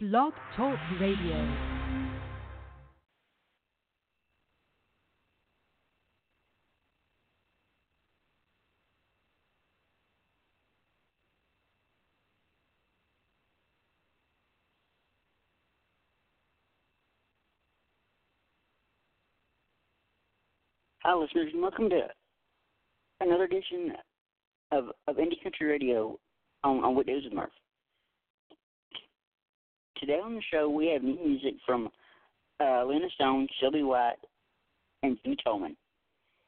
Blog Talk Radio. Hi, listeners, and welcome to another edition of, of Indie Country Radio on, on Weekdays with Murph. Today on the show, we have new music from uh, Lena Stone, Shelby White, and Jenny Tolman.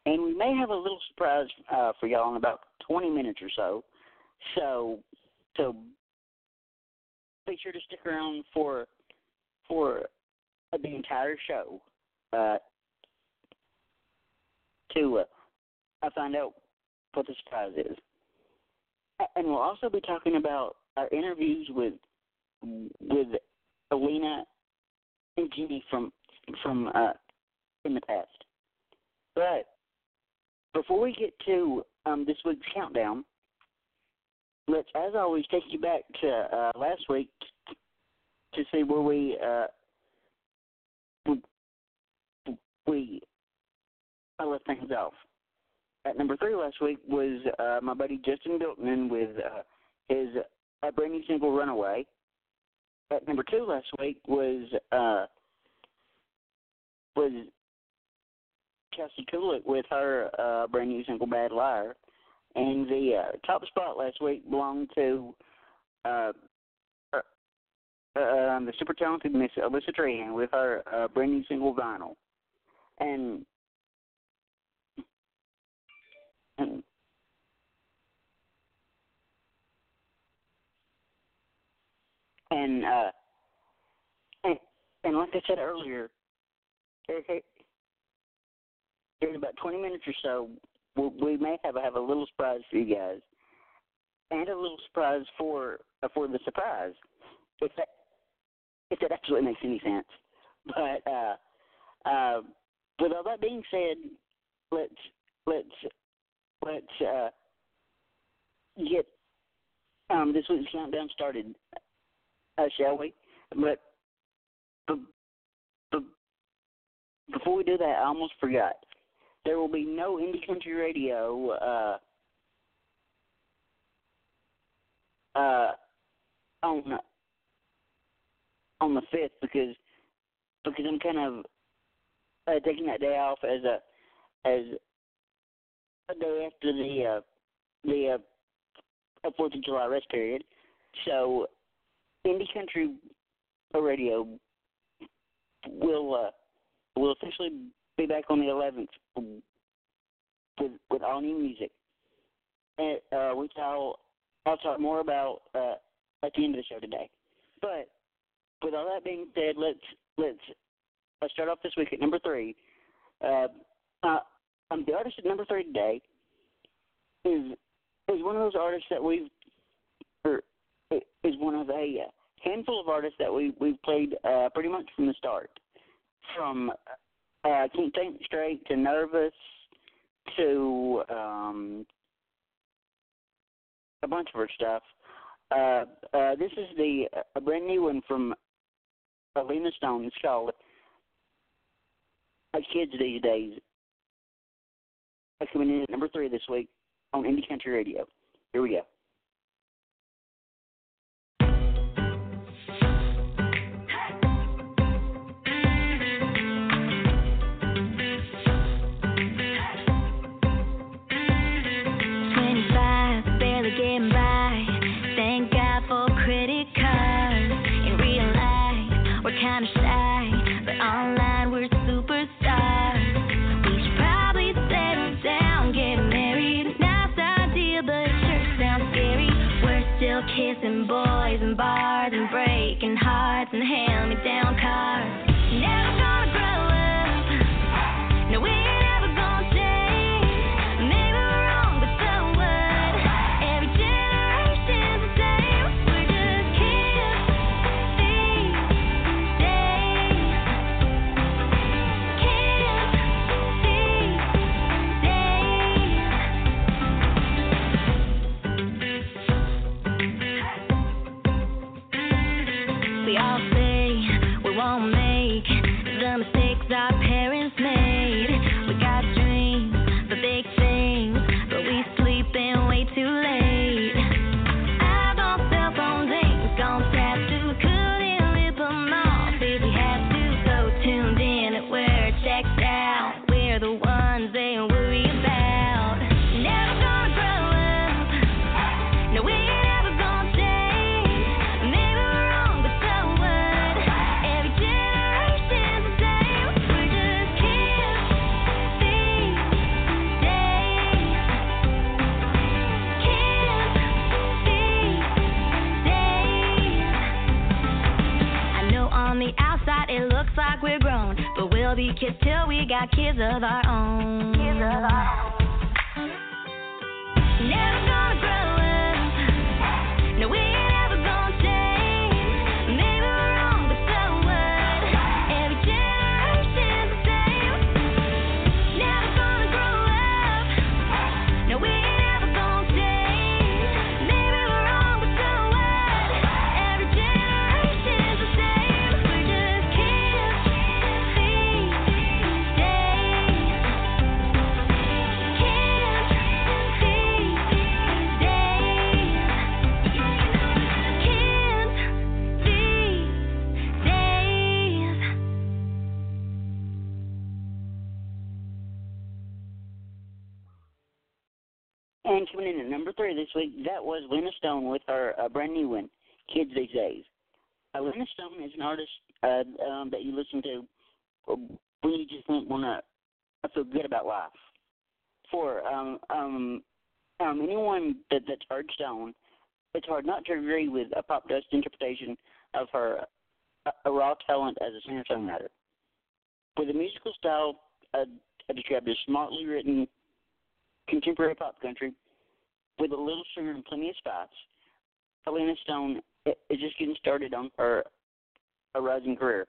And we may have a little surprise uh, for y'all in about 20 minutes or so. So, so be sure to stick around for for the entire show. Uh, to uh, find out what the surprise is. And we'll also be talking about our interviews with with Alina and Jenny from from uh, in the past. But before we get to um, this week's countdown, let's, as always, take you back to uh, last week to see where we uh, we left things off. At number three last week was uh, my buddy Justin Biltman with uh, his uh, brand new single "Runaway." At number two last week was uh, was Kelsey Kulik with her uh, brand new single "Bad Liar," and the uh, top spot last week belonged to uh, uh, uh, the super talented Miss Alyssa Trahan with her uh, brand new single "Vinyl." And and and uh and, and like I said earlier, there's about 20 minutes or so. We may have have a little surprise for you guys, and a little surprise for for the surprise, if that if that actually makes any sense. But uh, uh, with all that being said, let's let's let's uh, get um, this week's countdown started, uh, shall we? But, but, but before we do that, I almost forgot. There will be no indie country radio uh, uh, on on the fifth because because I'm kind of uh, taking that day off as a as a day after the uh, the uh, Fourth of July rest period. So, Indie Country Radio will uh, will officially be back on the 11th with with all new music, and uh, which I'll I'll talk more about uh, at the end of the show today. But with all that being said, let's let's let's start off this week at number three. Uh, uh, um, the artist at number three today is is one of those artists that we've or is one of a handful of artists that we we've played uh, pretty much from the start, from uh, Can't Think Straight to Nervous to um, a bunch of her stuff. Uh, uh, this is the a brand new one from Alina Stone. It's called "Like Kids These Days." Coming in at number three this week on Indie Country Radio. Here we go. Got kids of our own. Kids of our own. Week, that was Lena Stone with her uh, brand new one, Kids These Days. Uh, Lena Stone is an artist uh, um, that you listen to uh, when you just want to feel good about life. For um, um, um, anyone that, that's heard Stone, it's hard not to agree with a Popdust interpretation of her uh, a raw talent as a singer songwriter. With a musical style uh, described as smartly written contemporary pop country with a little sugar and plenty of spice. Helena Stone is just getting started on her a rising career.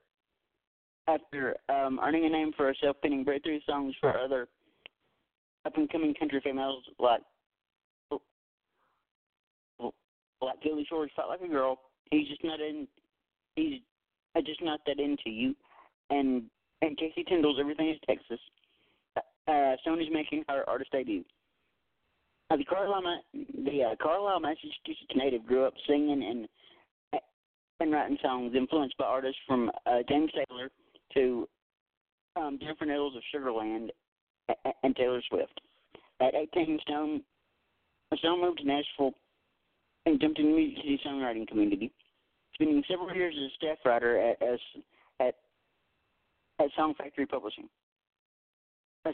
After um, earning a name for herself, penning breakthrough songs for other up and coming country females like like Kalie Shorr's, "Fight Like a Girl," he's just not in. He's just not that into you, and and Kasey Tyndall's "Everything Is Texas." uh, Stone is making her artist debut. Uh, the Carlisle, the uh, Carlisle, Massachusetts native grew up singing and and writing songs influenced by artists from uh, James Taylor to um, Jennifer Nettles of Sugarland and Taylor Swift. At 18, Stone Stone moved to Nashville and jumped into the music city songwriting community, spending several years as a staff writer at as at at Song Factory Publishing.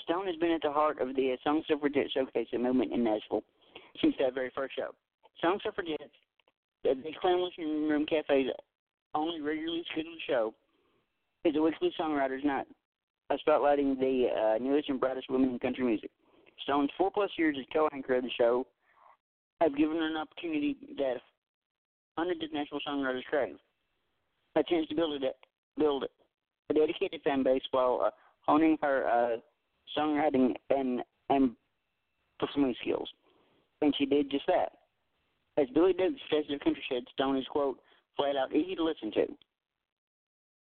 Stone has been at the heart of the uh, Song Suffragette Showcase movement in Nashville since that very first show. Song Suffragettes, the the Clan Listening Room Cafe's only regularly scheduled show, is a weekly songwriters night, spotlighting the uh, newest and brightest women in country music. Stone's four plus years as co-anchor of the show have given her an opportunity that hundreds of Nashville songwriters crave. A chance to build a, build a dedicated fan base while uh, honing her uh, songwriting and and performing skills. And she did just that. As Billy Duke's festive country said, Stone is quote flat out easy to listen to.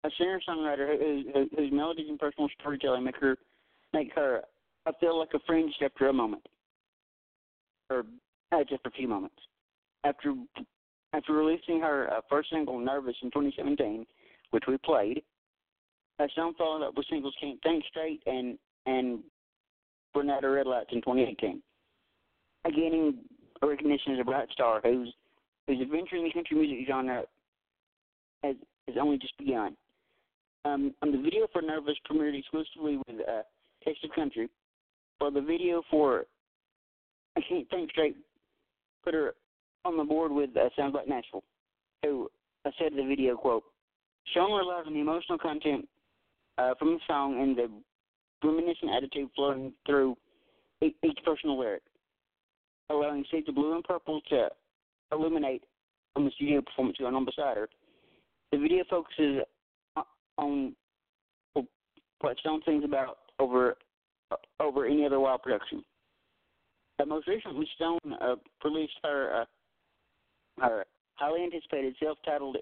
A singer songwriter who, who, whose melodies and personal storytelling make her make her I feel like a friend just after a moment, or uh, just for a few moments. After after releasing her uh, first single, "Nervous" in 2017, which we played, uh, song followed up with singles "Can't Think Straight" and and Bernardo Red Lights in 2018, uh, gaining recognition as a bright star whose whose adventure in the country music genre has has only just begun. Um, um, the video for "Nervous" premiered exclusively with uh, Taste of Country, while the video for "I Can't Think Straight" put her on the board with uh, Sounds Like Nashville, who uh, said the video, quote, Sean relied on the emotional content uh, from the song and the reminiscent attitude flowing through each personal lyric, allowing shades of blue and purple to illuminate on the studio performance going on beside her. The video focuses on what Stone sings about over over any other wild production. Uh, most recently, Stone uh, released her uh, her highly anticipated self-titled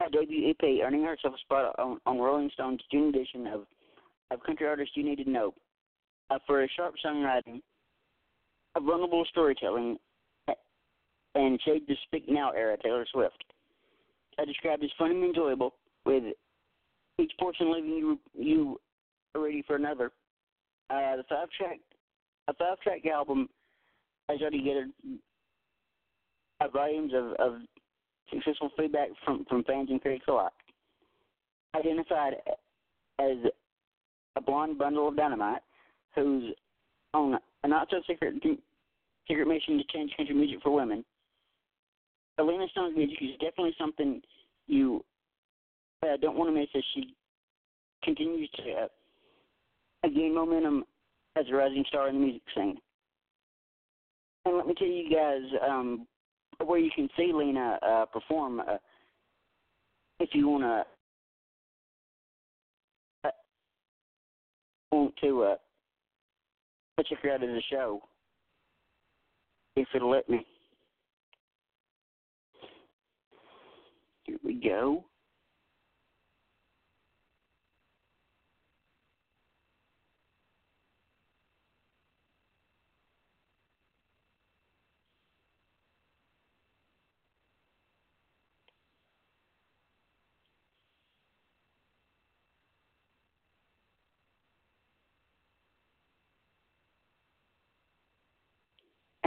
a debut EP, earning herself a spot on, on Rolling Stone's June edition of, of Country Artists You Need to Know. Uh, for sharp songwriting, vulnerable storytelling, and shades the Speak Now era Taylor Swift. I described as fun and enjoyable, with each portion leaving you you ready for another. Uh, the five track a five track album has already gathered uh, volumes of, of successful feedback from, from fans and critics alike. Identified as a blonde bundle of dynamite who's on a not so secret secret mission to change country music for women. Alina Stone's music is definitely something you uh, don't want to miss as she continues to uh, gain momentum as a rising star in the music scene. And let me tell you guys um, where you can see Lena uh, perform uh, if you want to uh, want to uh, check her out as a show, if it'll let me. Here we go.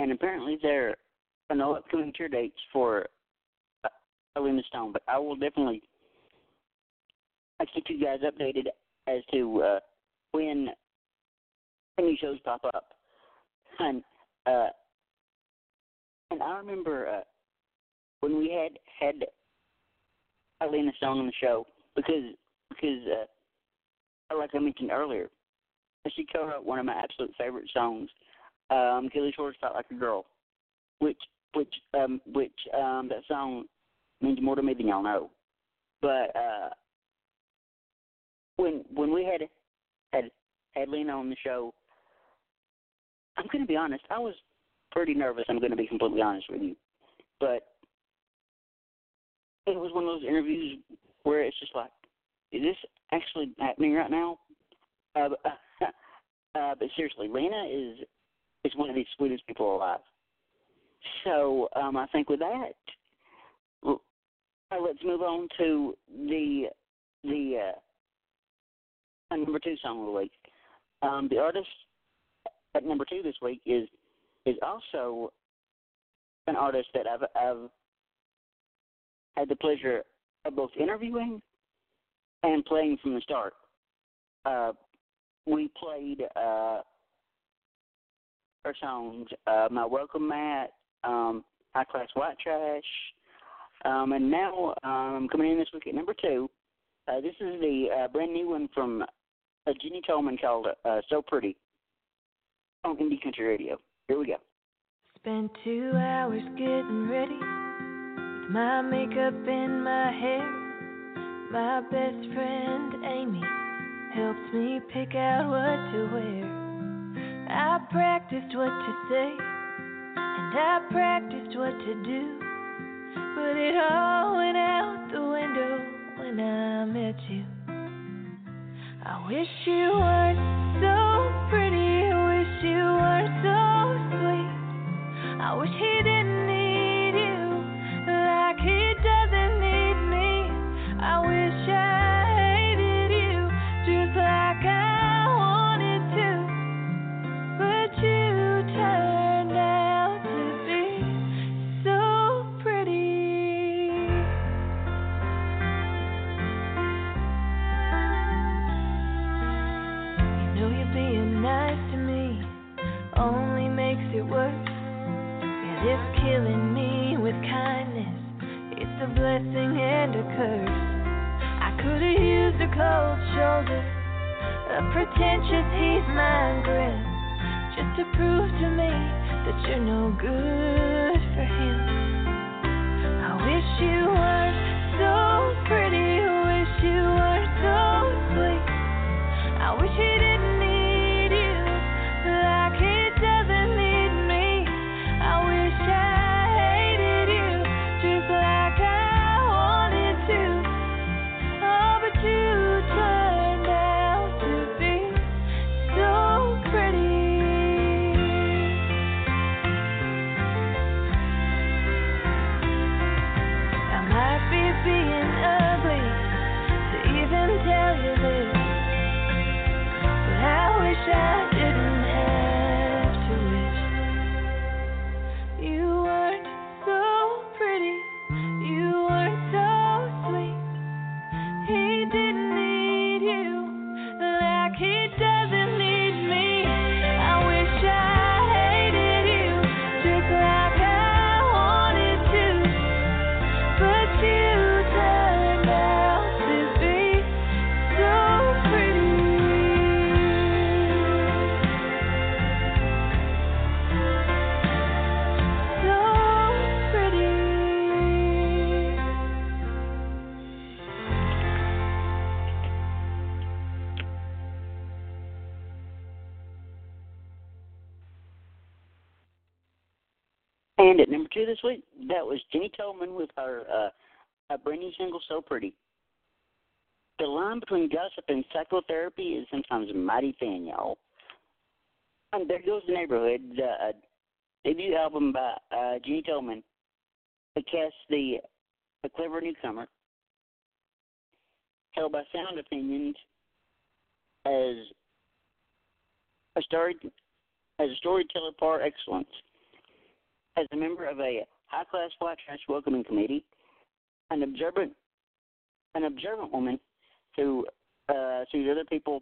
And apparently there are no upcoming tour dates for uh, Alina Stone, but I will definitely I keep you guys updated as to uh, when any shows pop up. And uh, and I remember uh, when we had had Alina Stone on the show because because uh, like I mentioned earlier, she co-wrote one of my absolute favorite songs um, Kalie Shorr felt like a girl, which which um, which um, that song means more to me than y'all know. But uh, when when we had had had Lena on the show, I'm going to be honest. I was pretty nervous. I'm going to be completely honest with you, but it was one of those interviews where it's just like, is this actually happening right now? Uh, uh, but seriously, Lena is is one of the sweetest people alive. So um, I think with that, uh, let's move on to the the uh, number two song of the week. Um, the artist at number two this week is is also an artist that I've I've had the pleasure of both interviewing and playing from the start. Uh, we played uh, her songs, uh, My Welcome Mat, um, High Class White Trash, um, and now um, coming in this week at number two. Uh, this is the uh, brand new one from uh, Jenny Tolman called uh, So Pretty on Indie Country Radio. Here we go. Spent two hours getting ready with my makeup in my hair. My best friend Amy helps me pick out what to wear. I practiced what to say, and I practiced what to do. But it all went out the window when I met you. I wish you weren't so pretty, Two this week, that was Jenny Tolman with her uh, a brand new single, "So Pretty." The line between gossip and psychotherapy is sometimes mighty thin, y'all. And there goes the neighborhood. The uh, debut album by uh, Jenny Tolman. It casts the a clever newcomer, held by sound opinions, as a story as a storyteller par excellence as a member of a high class white trash welcoming committee, an observant an observant woman who uh, sees other people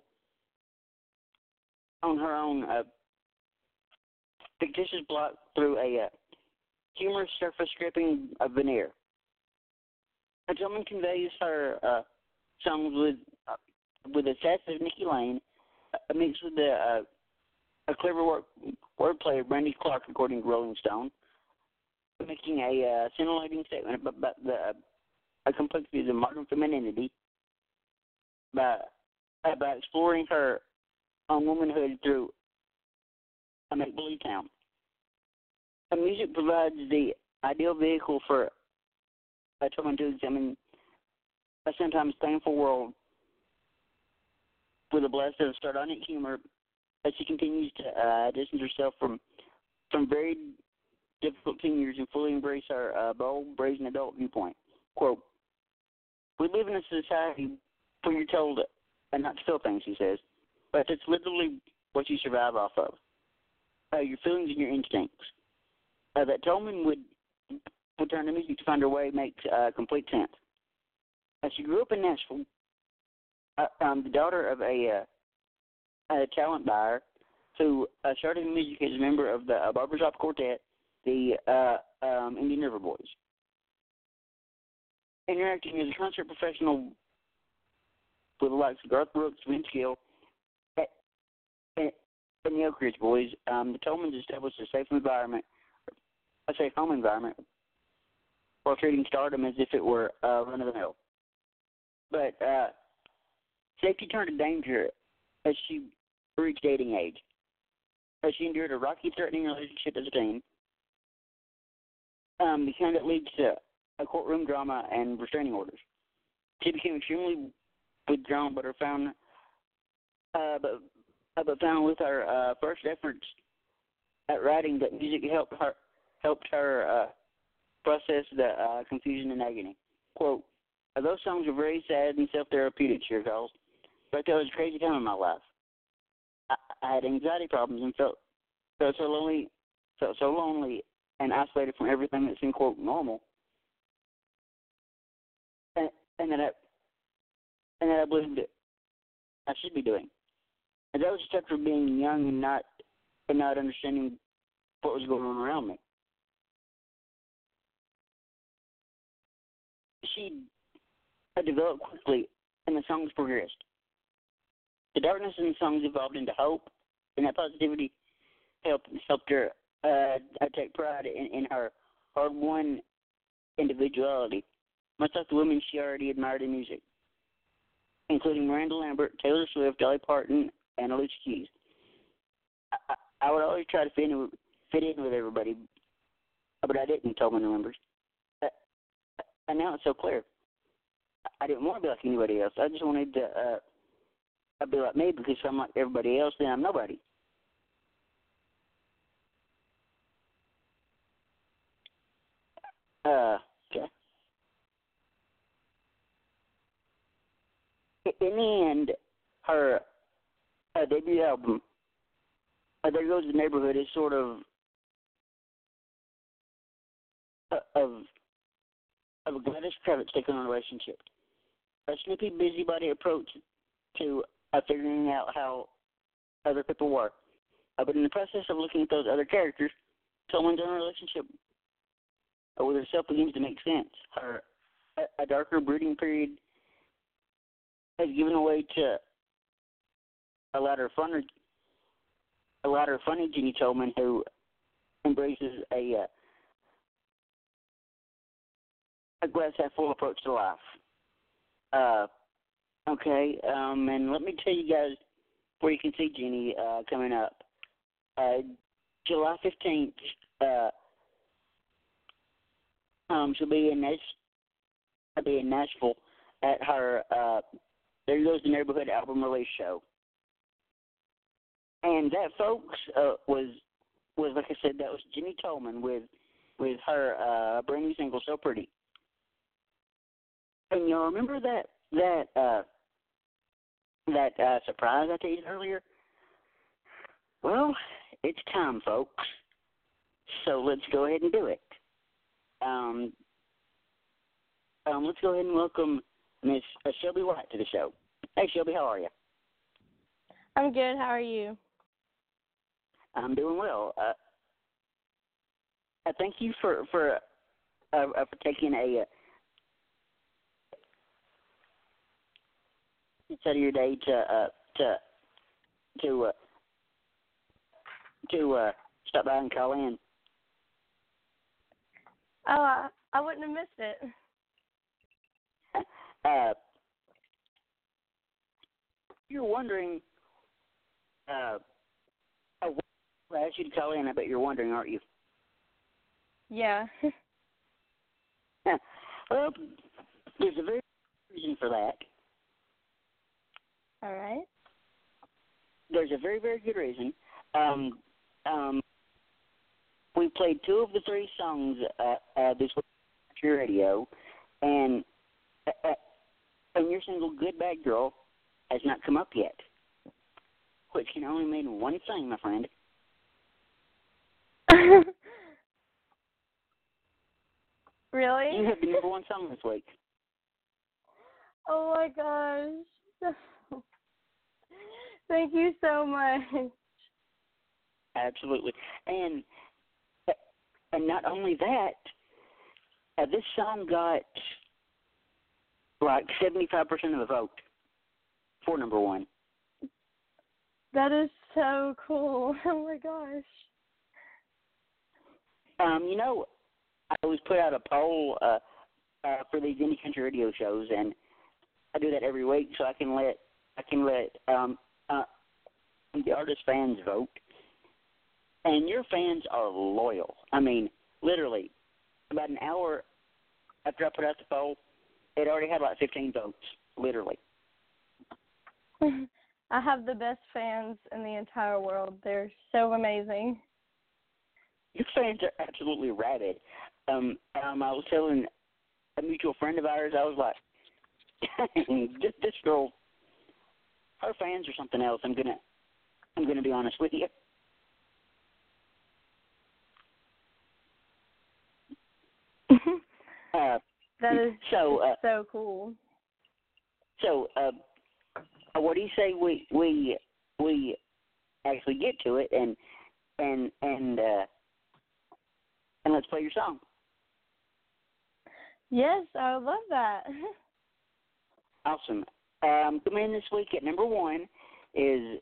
on her own uh, fictitious block through a uh, humorous surface scraping of veneer. A woman conveys her uh, songs with uh, with a sass of Nikki Lane, uh, mixed with the uh, a clever work, wordplay of Brandy Clark, according to Rolling Stone making a uh, scintillating statement about, about the uh, a complexity of modern femininity by by exploring her own womanhood through a make believe town. The music provides the ideal vehicle for a woman to examine a sometimes painful world with a blast of sardonic humor as she continues to uh, distance herself from from very difficult teen years and fully embrace our uh, bold, brazen adult viewpoint. Quote, we live in a society where you're told uh, not to feel things, he says, but it's literally what you survive off of. Uh, your feelings and your instincts. Uh, that Tolman would, would turn to music to find her way makes uh, complete sense. Uh, she grew up in Nashville, uh, um, the daughter of a, uh, a talent buyer who uh, started music as a member of the uh, Barbershop Quartet the uh, um, Indian River Boys. Interacting as a concert professional with the likes of Garth Brooks, Vince Gill, and, and the Oak Ridge Boys, um, the Tolmans established a safe environment, a safe home environment, while treating stardom as if it were uh, run of the mill. But uh, safety turned to danger as she reached dating age. As she endured a rocky, threatening relationship as a teen, um, kind that leads to a courtroom drama and restraining orders. She became extremely withdrawn, but her found, uh, but uh, but found with her uh, first efforts at writing that music helped her helped her uh, process the uh, confusion and agony. Quote: Those songs were very sad and self-therapeutic, she recalls. But that was a crazy time in my life. I, I had anxiety problems and felt felt so lonely, felt so lonely and isolated from everything that seemed quote normal. And, and that I and that I believed that I should be doing. And that was just after being young and not and not understanding what was going on around me. She had developed quickly and the songs progressed. The darkness in the songs evolved into hope, and that positivity helped helped her uh, I take pride in, in her hard-won individuality, much like the women she already admired in music, including Miranda Lambert, Taylor Swift, Dolly Parton, and Alicia Keys. I, I, would always try to fit in, fit in with everybody, but I didn't, Tolman remembers. Uh, and now it's so clear. I didn't want to be like anybody else. I just wanted to uh, be like me because if I'm like everybody else, then I'm nobody. Uh, okay. In the end, her uh, debut album, uh, There Goes the Neighborhood is sort of uh, of of a Gladys Kravitz taking on a relationship. A snippy, busybody approach to uh, figuring out how other people work. Uh, but in the process of looking at those other characters, someone's own relationship with herself begins to make sense. Her a, a darker brooding period has given way to a lighter, funner, a lighter, funny Jenny Tolman who embraces a uh, a glass half full approach to life. Uh, okay, um, and let me tell you guys where you can see Jenny uh, coming up. Uh, July fifteenth, uh, um, she'll be in Nash, I'll be in Nashville at her uh, There Goes the Neighborhood album release show. And that, folks, uh, was was like I said, that was Jenny Tolman with with her uh, brand new single "So Pretty." And y'all remember that that uh, that uh, surprise I teased earlier? Well, it's time, folks. So let's go ahead and do it. Um, um, let's go ahead and welcome Miss uh, Shelby White to the show. Hey, Shelby, how are you? I'm good. How are you? I'm doing well. Uh, I thank you for for uh, uh, for taking a uh, out of your day to uh, to to uh, to uh, stop by and call in. Oh, I, I wouldn't have missed it. Uh, you're wondering. Uh, uh, I asked you to call in. I bet you're wondering, aren't you? Yeah. well, there's a very good reason for that. All right. There's a very, very good reason. Um, um, we played two of the three songs uh, uh, this week on your radio, and uh, uh, and your single "Good Bad Girl" has not come up yet, which can only mean one thing, my friend. really? You have the number one song this week. Oh my gosh. Thank you so much. Absolutely, and and not only that, uh, this song got like seventy five percent of the vote for number one. That is so cool. Oh my gosh. Um, you know, I always put out a poll uh, uh, for these indie country radio shows, and I do that every week so I can let I can let um, uh, the artist fans vote. And your fans are loyal. I mean, literally, about an hour after I put out the poll, it already had like 15 votes. Literally. I have the best fans in the entire world. They're so amazing. Your fans are absolutely rabid. Um, um, I was telling a mutual friend of ours, I was like, this, this girl, her fans are something else. I'm gonna, I'm gonna be honest with you. Uh, that is so. Uh, so cool. So, uh, what do you say we we we actually get to it and and and uh, and let's play your song. Yes, I would love that. Awesome. Um, coming in this week at number one is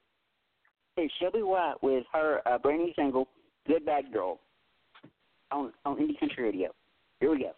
is Shelby White with her uh, brand new single "Good Bad Girl" on on Indie Country Radio. Here we go.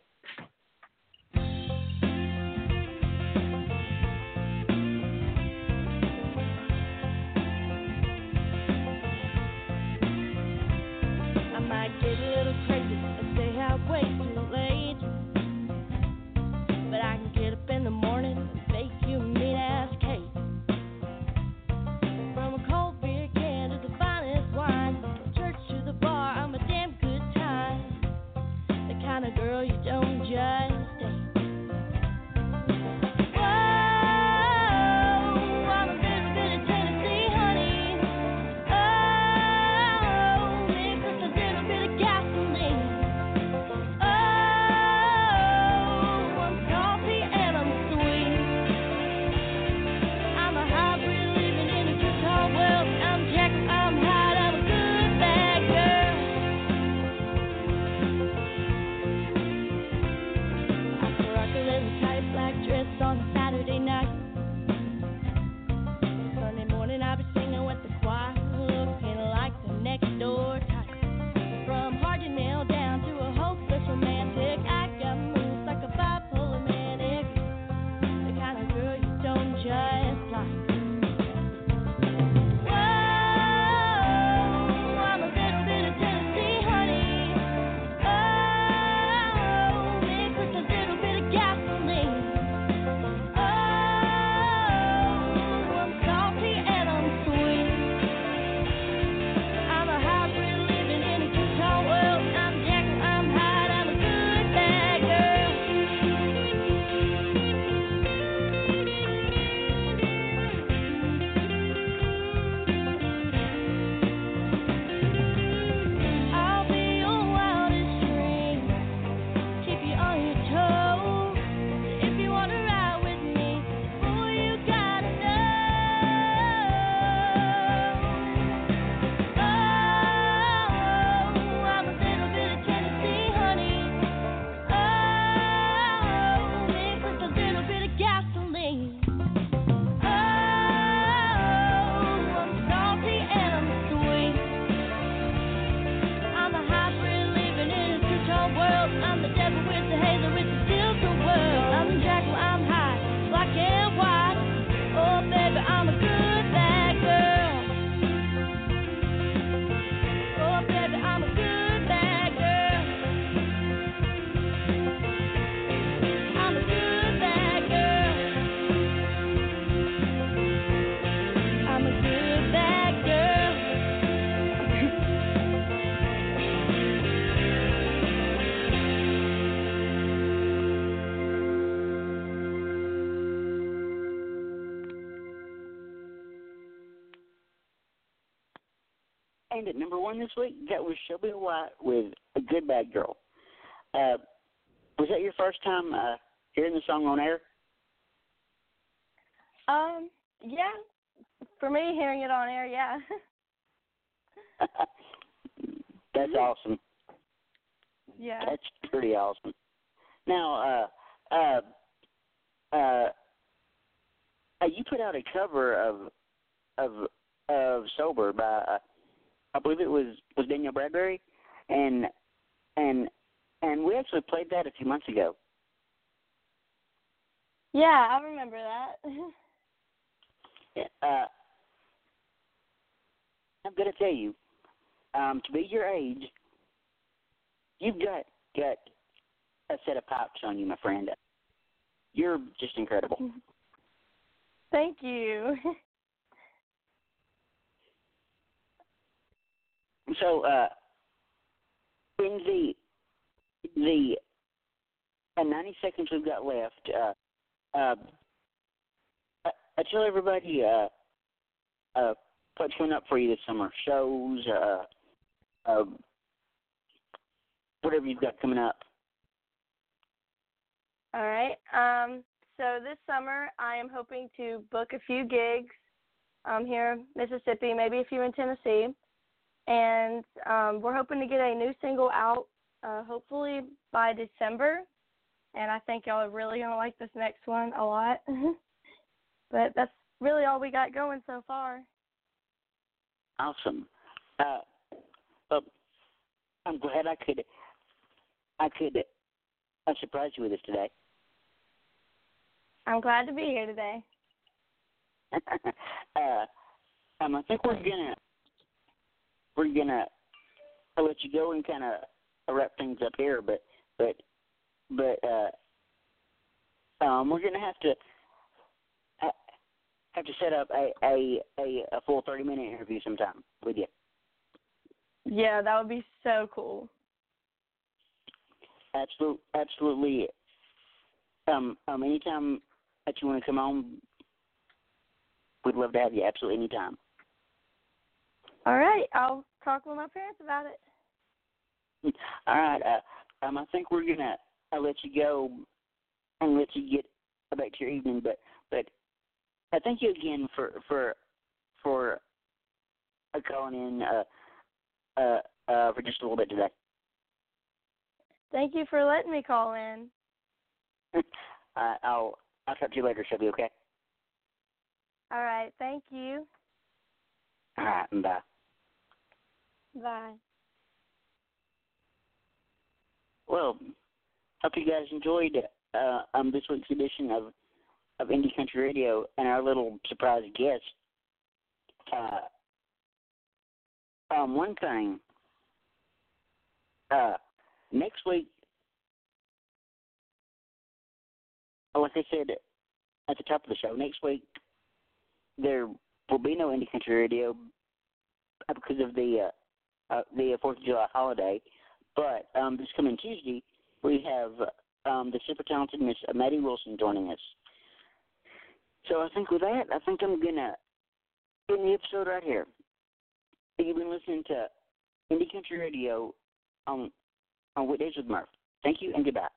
And at number one this week, that was Shelby White with "A Good Bad Girl." Uh, was that your first time uh, hearing the song on air? Um, yeah. For me, hearing it on air, yeah. That's awesome. yeah. That's pretty awesome. Now, uh, uh, uh, uh, you put out a cover of of of "Sober" by uh, I believe it was was Danielle Bradbery, and and and we actually played that a few months ago. Yeah, I remember that. Uh, I'm gonna tell you, um, to be your age, you've got got a set of pipes on you, my friend. You're just incredible. Thank you. So, uh, in the the uh, 90 seconds we've got left, uh, uh, I, I tell everybody uh, uh, what's up for you this summer. Shows, uh, uh, whatever you've got coming up. All right. Um, so this summer, I am hoping to book a few gigs um, here in Mississippi, maybe a few in Tennessee. And um, we're hoping to get a new single out uh, hopefully by December. And I think y'all are really going to like this next one a lot. but that's really all we got going so far. Awesome. Uh, well, I'm glad I could I could uh, surprise you with this today. I'm glad to be here today. uh, um, I think we're gonna we're gonna I'll let you go and kind of wrap things up here, but but but uh, um, we're gonna have to ha- have to set up a a a, a full thirty minute interview sometime with you. Yeah, that would be so cool. Absolutely, absolutely. Um, um, anytime that you want to come on, we'd love to have you. Absolutely, anytime. All right, I'll talk with my parents about it. All right. Uh, um, I think we're gonna uh, let you go and let you get back to your evening, but but I thank you again for for for uh, calling in uh, uh, uh, for just a little bit today. Thank you for letting me call in. uh, I'll I'll talk to you later, Shelby. Okay. All right. Thank you. All right. Bye. Bye. Well, hope you guys enjoyed uh, um, this week's edition of of Indie Country Radio and our little surprise guest. Uh, um, one thing. Uh, next week, oh, like I said at the top of the show, next week there will be no Indie Country Radio because of the uh, uh, the Fourth of July holiday. But um, this coming Tuesday, we have um, the super talented Miss Maddie Wilson joining us. So I think with that, I think I'm gonna end the episode right here. You've been listening to Indie Country Radio on on Weekdays with Murph. Thank you and goodbye.